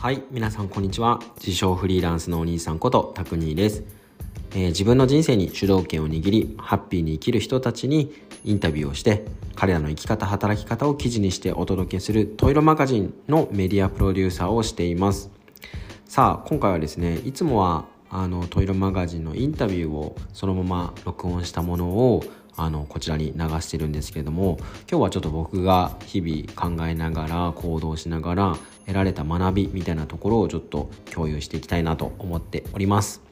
はい皆さんこんにちは。自称フリーランスのお兄さんことタクニーです、えー、自分の人生に主導権を握りハッピーに生きる人たちにインタビューをして彼らの生き方働き方を記事にしてお届けするトイロマガジンのメディアプロデューサーをしています。さあ今回はですねいつもはあのトイロマガジンのインタビューをそのまま録音したものをあのこちらに流してるんですけれども今日はちょっと僕が日々考えながら行動しながら得られた学びみたいなところをちょっと共有していきたいなと思っております。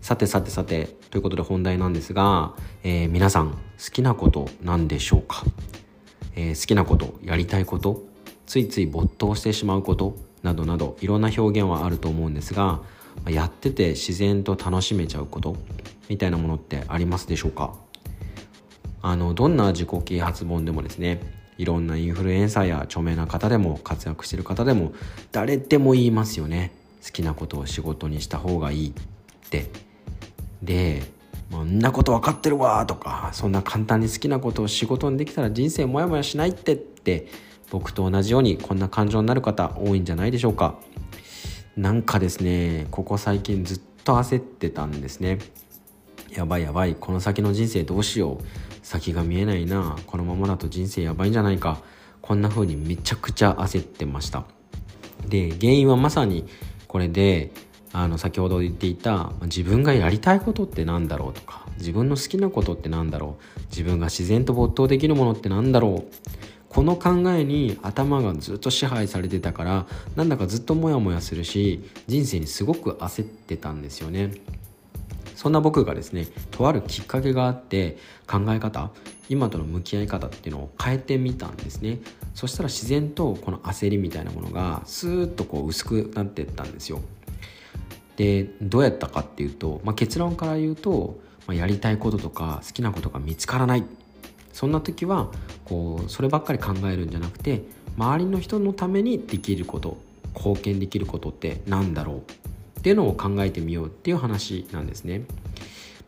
さてさてさてということで本題なんですが、えー、皆さん好きなことなんでしょうか、えー、好きなことやりたいことついつい没頭してしまうことなどなどいろんな表現はあると思うんですがやってて自然と楽しめちゃうことみたいなものってありますでしょうか？あのどんな自己啓発本でもですねいろんなインフルエンサーや著名な方でも活躍してる方でも誰でも言いますよね。好きなことを仕事にした方がいいって。でこんなこと分かってるわとかそんな簡単に好きなことを仕事にできたら人生モヤモヤしないってって僕と同じようにこんな感情になる方多いんじゃないでしょうか。なんかですねここ最近ずっと焦ってたんですね。やばいやばいこの先の人生どうしよう。先が見えないな。このままだと人生やばいんじゃないか。こんな風にめちゃくちゃ焦ってました。で原因はまさにこれであの先ほど言っていた自分がやりたいことって何だろうとか自分の好きなことって何だろう。自分が自然と没頭できるものって何だろう。この考えに頭がずっと支配されてたからなんだかずっとモヤモヤするし人生にすごく焦ってたんですよね。そんな僕がですねとあるきっかけがあって考え方今との向き合い方っていうのを変えてみたんですね。そしたら自然とこの焦りみたいなものがスーッとこう薄くなってったんですよ。でどうやったかっていうと、まあ、結論から言うと、まあ、やりたいこととか好きなことが見つからない。そんな時はこうそればっかり考えるんじゃなくて周りの人のためにできること貢献できることって何だろう？っていうのを考えてみようっていう話なんですね。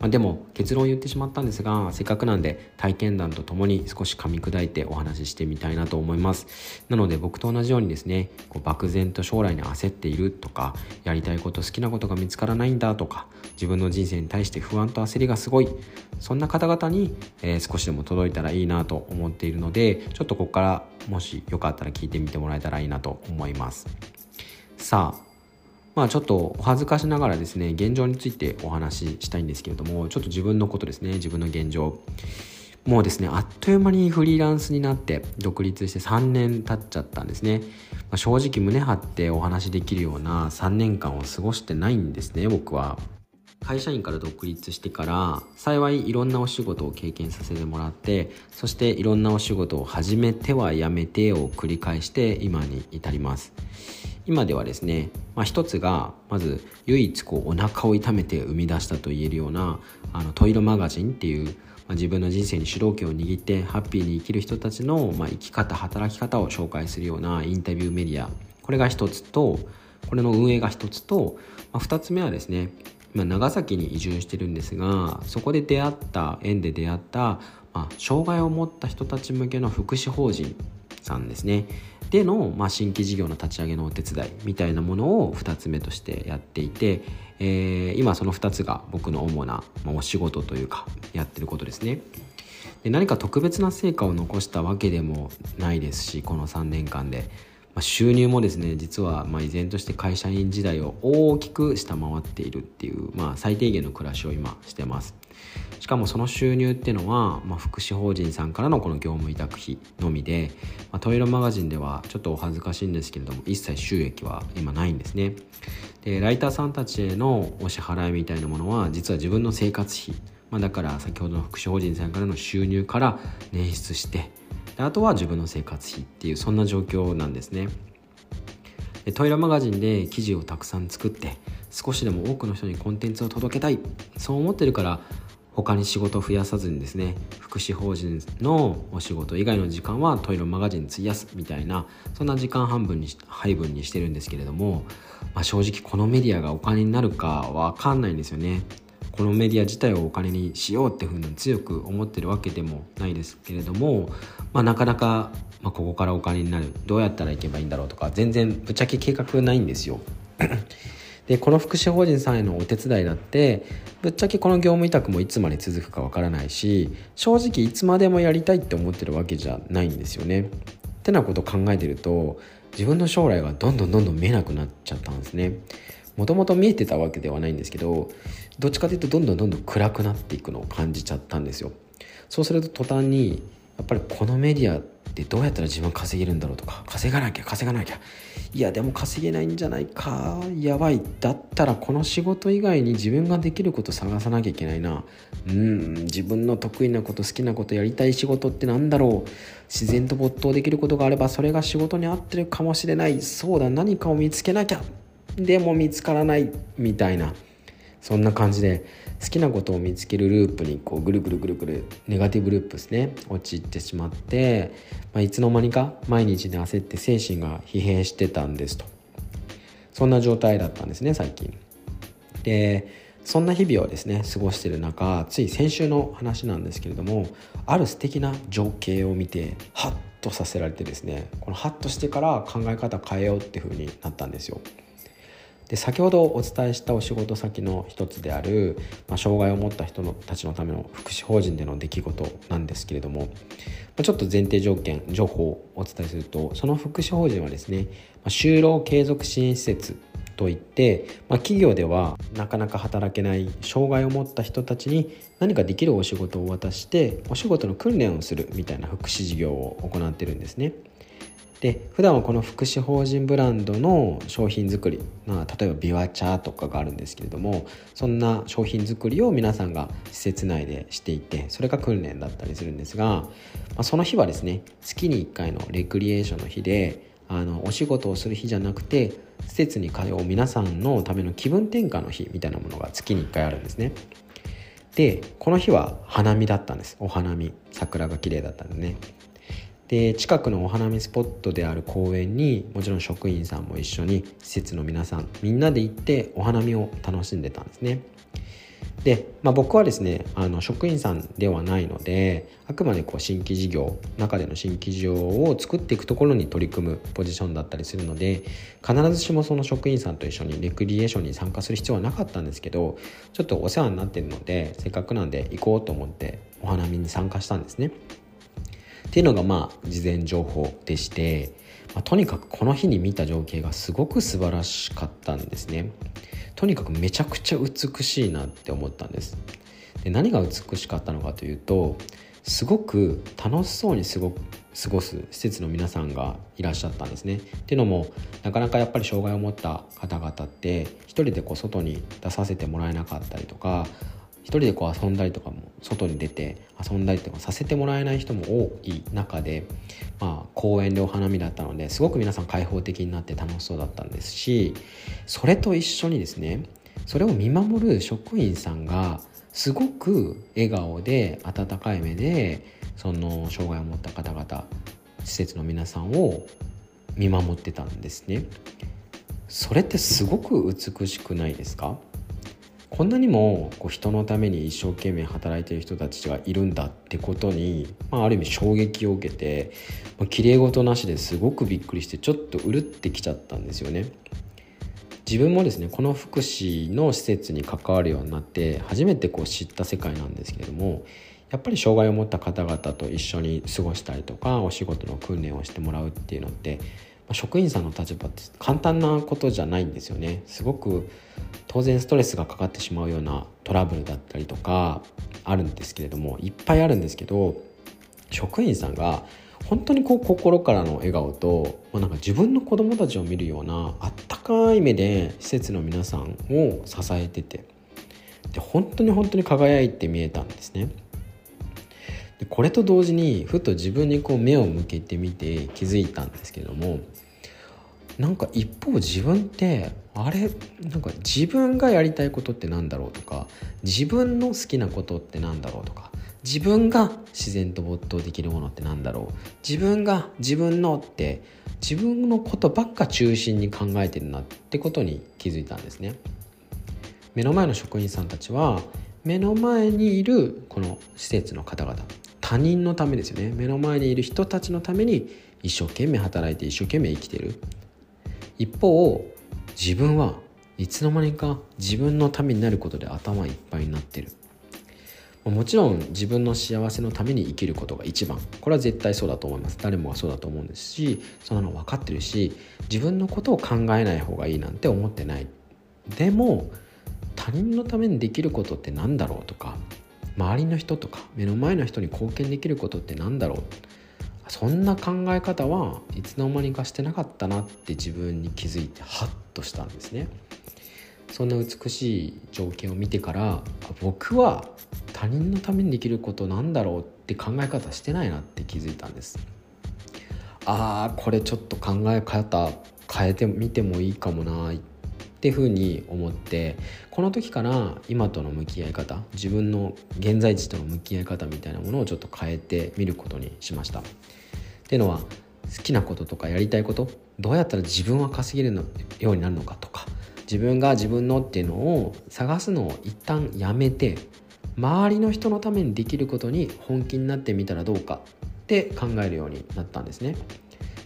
まあ、でも結論を言ってしまったんですがせっかくなんで体験談とともに少し噛み砕いてお話ししてみたいなと思いますなので僕と同じようにですねこう漠然と将来に焦っているとかやりたいこと好きなことが見つからないんだとか自分の人生に対して不安と焦りがすごいそんな方々に、えー、少しでも届いたらいいなと思っているのでちょっとここからもしよかったら聞いてみてもらえたらいいなと思いますさあまあちょっと恥ずかしながらですね現状についてお話ししたいんですけれどもちょっと自分のことですね自分の現状。もうですねあっという間にフリーランスになって独立して3年経っちゃったんですね、まあ、正直胸張ってお話しできるような3年間を過ごしてないんですね僕は。会社員から独立してから幸いいろんなお仕事を経験させてもらってそしていろんなお仕事を始めてはやめてを繰り返して今に至ります。今ではですね、まあ、一つがまず唯一こうお腹を痛めて生み出したと言えるようなあのトイロマガジンっていう、まあ、自分の人生に主導権を握ってハッピーに生きる人たちの、まあ、生き方働き方を紹介するようなインタビューメディア。これが一つとこれの運営が一つと、まあ、二つ目はですね今長崎に移住してるんですがそこで出会った縁で出会った、まあ、障害を持った人たち向けの福祉法人さんですね。での、まあ、新規事業の立ち上げのお手伝いみたいなものを2つ目としてやっていて、えー、今その2つが僕の主な、まあ、お仕事というかやってることですね。で何か特別な成果を残したわけでもないですしこの3年間で、まあ、収入もですね実はま依然として会社員時代を大きく下回っているっていう、まあ、最低限の暮らしを今してます。しかもその収入っていうのは、まあ、福祉法人さんからのこの業務委託費のみで、まあ、トイロマガジンではちょっとお恥ずかしいんですけれども一切収益は今ないんですね。でライターさんたちへのお支払いみたいなものは実は自分の生活費、まあ、だから先ほどの福祉法人さんからの収入から捻出してあとは自分の生活費っていうそんな状況なんですね。でトイレマガジンで記事をたくさん作って少しでも多くの人にコンテンツを届けたい。そう思ってるから他に仕事を増やさずにですね福祉法人のお仕事以外の時間はトイレマガジンに費やすみたいなそんな時間半分に配分にしてるんですけれども、まあ、正直このメディアがお金になるかわかんないんですよね。このメディア自体をお金にしようっていうふうに強く思ってるわけでもないですけれども、まあ、なかなか、まあ、ここからお金になるどうやったらいけばいいんだろうとか全然ぶっちゃけ計画ないんですよ。でこの福祉法人さんへのお手伝いだってぶっちゃけこの業務委託もいつまで続くかわからないし正直いつまでもやりたいって思ってるわけじゃないんですよね。ってなことを考えてると自分の将来がどんどんどんどん見えなくなっちゃったんですね。もともと見えてたわけではないんですけどどっちかというとどんどんどんどん暗くなっていくのを感じちゃったんですよ。そうすると途端にやっぱりこのメディアってどうやったら自分稼げるんだろうとか稼がなきゃ稼がなきゃ。いやでも稼げないんじゃないか。やばい。だったらこの仕事以外に自分ができること探さなきゃいけないな。うん自分の得意なこと好きなことやりたい仕事ってなんだろう。自然と没頭できることがあればそれが仕事に合ってるかもしれない。そうだ何かを見つけなきゃ。でも見つからない。みたいな。そんな感じで好きなことを見つけるループにこうぐるぐるぐるぐるネガティブループですね陥ってしまって、まあ、いつの間にか毎日で焦って精神が疲弊してたんですと。そんな状態だったんですね最近。でそんな日々をですね過ごしてる中つい先週の話なんですけれどもある素敵な情景を見てハッとさせられてですねこのハッとしてから考え方変えようっていう風になったんですよ。で先ほどお伝えしたお仕事先の一つである、まあ、障害を持った人のたちのための福祉法人での出来事なんですけれども、まあ、ちょっと前提条件情報をお伝えするとその福祉法人はですね、まあ、就労継続支援施設といって、まあ、企業ではなかなか働けない障害を持った人たちに何かできるお仕事を渡してお仕事の訓練をするみたいな福祉事業を行ってるんですね。で普段はこの福祉法人ブランドの商品作り、まあ、例えばビワチャーとかがあるんですけれどもそんな商品作りを皆さんが施設内でしていてそれが訓練だったりするんですが、まあ、その日はですね月に1回のレクリエーションの日であのお仕事をする日じゃなくて施設に通う皆さんのための気分転換の日みたいなものが月に1回あるんですね。でこの日は花見だったんです。お花見。桜が綺麗だったんでね。で近くのお花見スポットである公園にもちろん職員さんも一緒に施設の皆さんみんなで行ってお花見を楽しんでたんですねで、まあ、僕はですねあの職員さんではないのであくまでこう新規事業中での新規事業を作っていくところに取り組むポジションだったりするので必ずしもその職員さんと一緒にレクリエーションに参加する必要はなかったんですけどちょっとお世話になってるのでせっかくなんで行こうと思ってお花見に参加したんですね。っていうのがまあ事前情報でして、まあ、とにかくこの日に見た情景がすごく素晴らしかったんですねとにかくめちゃくちゃ美しいなって思ったんですで何が美しかったのかというとすごく楽しそうに過ご過ごす施設の皆さんがいらっしゃったんですね。っていうのもなかなかやっぱり障害を持った方々って一人でこう外に出させてもらえなかったりとか一人でこう遊んだりとかも外に出て遊んだりとかさせてもらえない人も多い中で、まあ、公園でお花見だったのですごく皆さん開放的になって楽しそうだったんですしそれと一緒にですねそれを見守る職員さんがすごく笑顔で温かい目でその障害を持った方々施設の皆さんを見守ってたんですね。それってすごく美しくないですか？こんなにもこう人のために一生懸命働いてる人たちがいるんだってことに、まあ、ある意味衝撃を受けて、まあ、綺麗事なしですごくびっくりしてちょっとうるってきちゃったんですよね。自分もですねこの福祉の施設に関わるようになって初めてこう知った世界なんですけれどもやっぱり障害を持った方々と一緒に過ごしたりとかお仕事の訓練をしてもらうっていうのって職員さんの立場って簡単なことじゃないんですよねすごく当然ストレスがかかってしまうようなトラブルだったりとかあるんですけれどもいっぱいあるんですけど職員さんが本当にこう心からの笑顔ともうなんか自分の子供たちを見るようなあったかい目で施設の皆さんを支えててで本当に本当に輝いて見えたんですね。これと同時にふと自分にこう目を向けてみて気づいたんですけどもなんか一方自分ってあれなんか自分がやりたいことってなんだろうとか自分の好きなことってなんだろうとか自分が自然と没頭できるものってなんだろう自分が自分のって自分のことばっか中心に考えてるなってことに気づいたんですね。目の前の職員さんたちは目の前にいるこの施設の方々他人のためですよね。目の前にいる人たちのために一生懸命働いて一生懸命生きてる。一方自分はいつの間にか自分のためになることで頭いっぱいになってる。もちろん自分の幸せのために生きることが一番。これは絶対そうだと思います。誰もがそうだと思うんですしそんなの分かってるし自分のことを考えない方がいいなんて思ってない。でも他人のためにできることって何だろうとか周りの人とか目の前の人に貢献できることって何だろう？そんな考え方はいつの間にかしてなかったなって自分に気づいてハッとしたんですね。そんな美しい情景を見てから僕は他人のためにできることなんだろうって考え方してないなって気づいたんです。ああこれちょっと考え方変えてみてもいいかもなっていうふうに思ってこの時から今との向き合い方自分の現在地との向き合い方みたいなものをちょっと変えてみることにしました。っていうのは好きなこととかやりたいことどうやったら自分は稼げるのようになるのかとか自分が自分のっていうのを探すのを一旦やめて周りの人のためにできることに本気になってみたらどうかって考えるようになったんですね。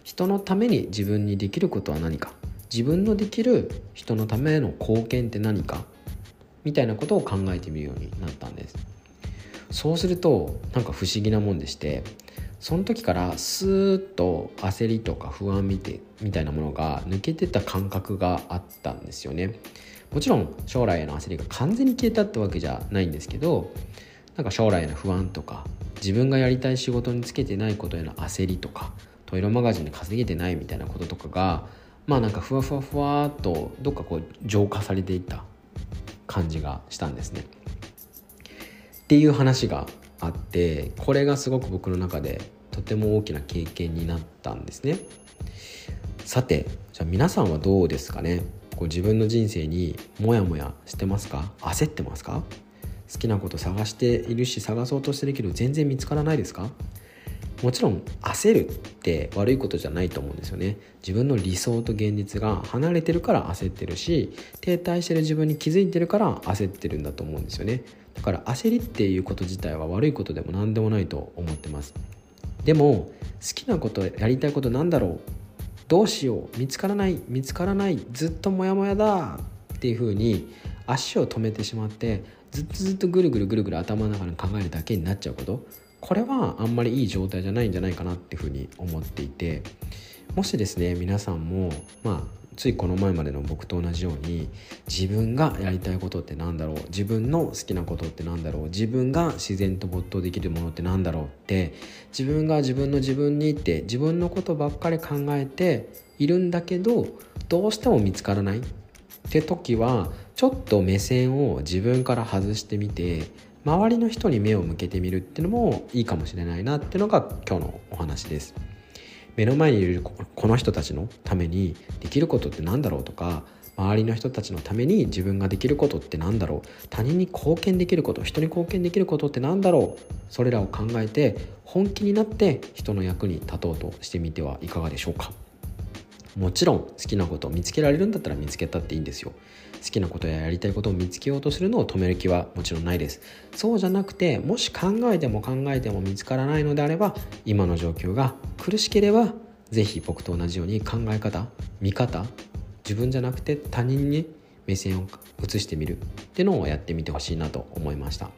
人のために自分にできることは何か。自分のできる人のための貢献って何か？みたいなことを考えてみるようになったんです。そうするとなんか不思議なもんでしてその時からスーッと焦りとか不安みてみたいなものが抜けてた感覚があったんですよね。もちろん将来への焦りが完全に消えたってわけじゃないんですけどなんか将来への不安とか自分がやりたい仕事につけてないことへの焦りとかトイレマガジンで稼げてないみたいなこととかがまあなんかふわふわふわっとどっかこう浄化されていった感じがしたんですね。っていう話があってこれがすごく僕の中でとても大きな経験になったんですね。さてじゃあ皆さんはどうですかね？こう自分の人生にモヤモヤしてますか？焦ってますか？好きなこと探しているし探そうとしてるけど全然見つからないですか？もちろん焦るって悪いことじゃないと思うんですよね。自分の理想と現実が離れてるから焦ってるし停滞してる自分に気づいてるから焦ってるんだと思うんですよね。だから焦りっていうこと自体は悪いことでも何でもないと思ってます。でも好きなことやりたいことなんだろう。どうしよう。見つからない。見つからない。ずっとモヤモヤだ。っていう風に足を止めてしまってずっとずっとぐるぐるぐるぐる頭の中に考えるだけになっちゃうこと。これはあんまりいい状態じゃないんじゃないかなっていうふうに思っていてもしですね皆さんもまあついこの前までの僕と同じように自分がやりたいことって何だろう自分の好きなことって何だろう自分が自然と没頭できるものって何だろうって自分が自分の自分にって自分のことばっかり考えているんだけどどうしても見つからないって時はちょっと目線を自分から外してみて周りの人に目を向けてみるっていうのもいいかもしれないなっていうのが今日のお話です。目の前にいるこの人たちのためにできることって何だろうとか周りの人たちのために自分ができることって何だろう他人に貢献できること人に貢献できることって何だろうそれらを考えて本気になって人の役に立とうとしてみてはいかがでしょうかもちろん好きなことを見つけられるんだったら見つけたっていいんですよ。好きなことややりたいことを見つけようとするのを止める気はもちろんないです。そうじゃなくてもし考えても考えても見つからないのであれば今の状況が苦しければ是非僕と同じように考え方見方自分じゃなくて他人に目線を移してみるってのをやってみてほしいなと思いました。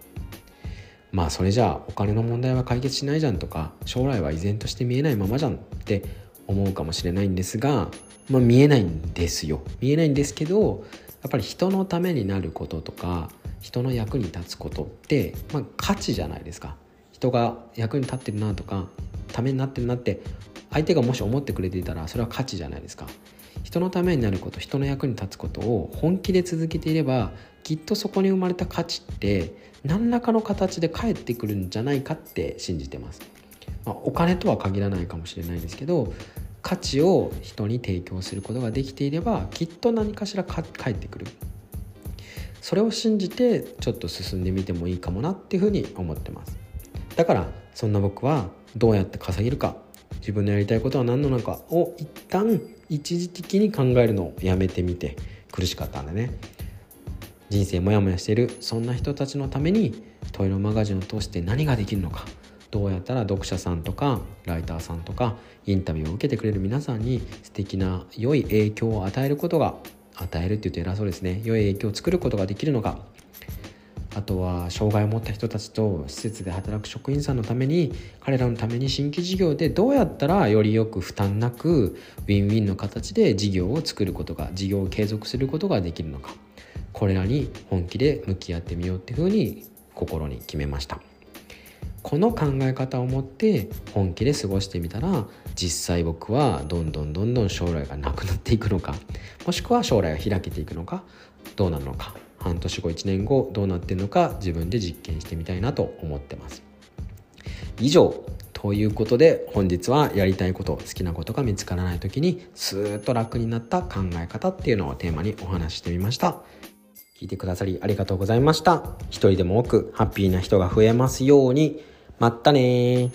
まあそれじゃあお金の問題は解決しないじゃんとか将来は依然として見えないままじゃんって思うかもしれないんですが、まあ、見えないんですよ。見えないんですけどやっぱり人のためになることとか人の役に立つことって、まあ、価値じゃないですか。人が役に立ってるなとかためになってるなって相手がもし思ってくれていたらそれは価値じゃないですか。人のためになること人の役に立つことを本気で続けていればきっとそこに生まれた価値って何らかの形で返ってくるんじゃないかって信じてます、まあ、お金とは限らないかもしれないんですけど価値を人に提供することができていればきっと何かしら返ってくる。それを信じてちょっと進んでみてもいいかもなっていうふうに思ってます。だからそんな僕はどうやって稼げるか自分のやりたいことは何なのかを一旦一時的に考えるのをやめてみて苦しかったんでね。人生モヤモヤしているそんな人たちのためにトイレマガジンを通して何ができるのかどうやったら読者さんとかライターさんとかインタビューを受けてくれる皆さんに素敵な良い影響を与えることが与えるって言うと偉そうですね。良い影響を作ることができるのか。あとは障害を持った人たちと施設で働く職員さんのために彼らのために新規事業でどうやったらよりよく負担なくウィンウィンの形で事業を作ることが事業を継続することができるのか。これらに本気で向き合ってみようっていうふうに心に決めました。この考え方を持って本気で過ごしてみたら実際僕はどんどんどんどん将来がなくなっていくのかもしくは将来が開けていくのかどうなるのか。半年後1年後どうなってるのか自分で実験してみたいなと思ってます。以上ということで本日はやりたいこと好きなことが見つからない時にスーッと楽になった考え方っていうのをテーマにお話ししてみました。聞いてくださりありがとうございました。一人でも多くハッピーな人が増えますように。まったね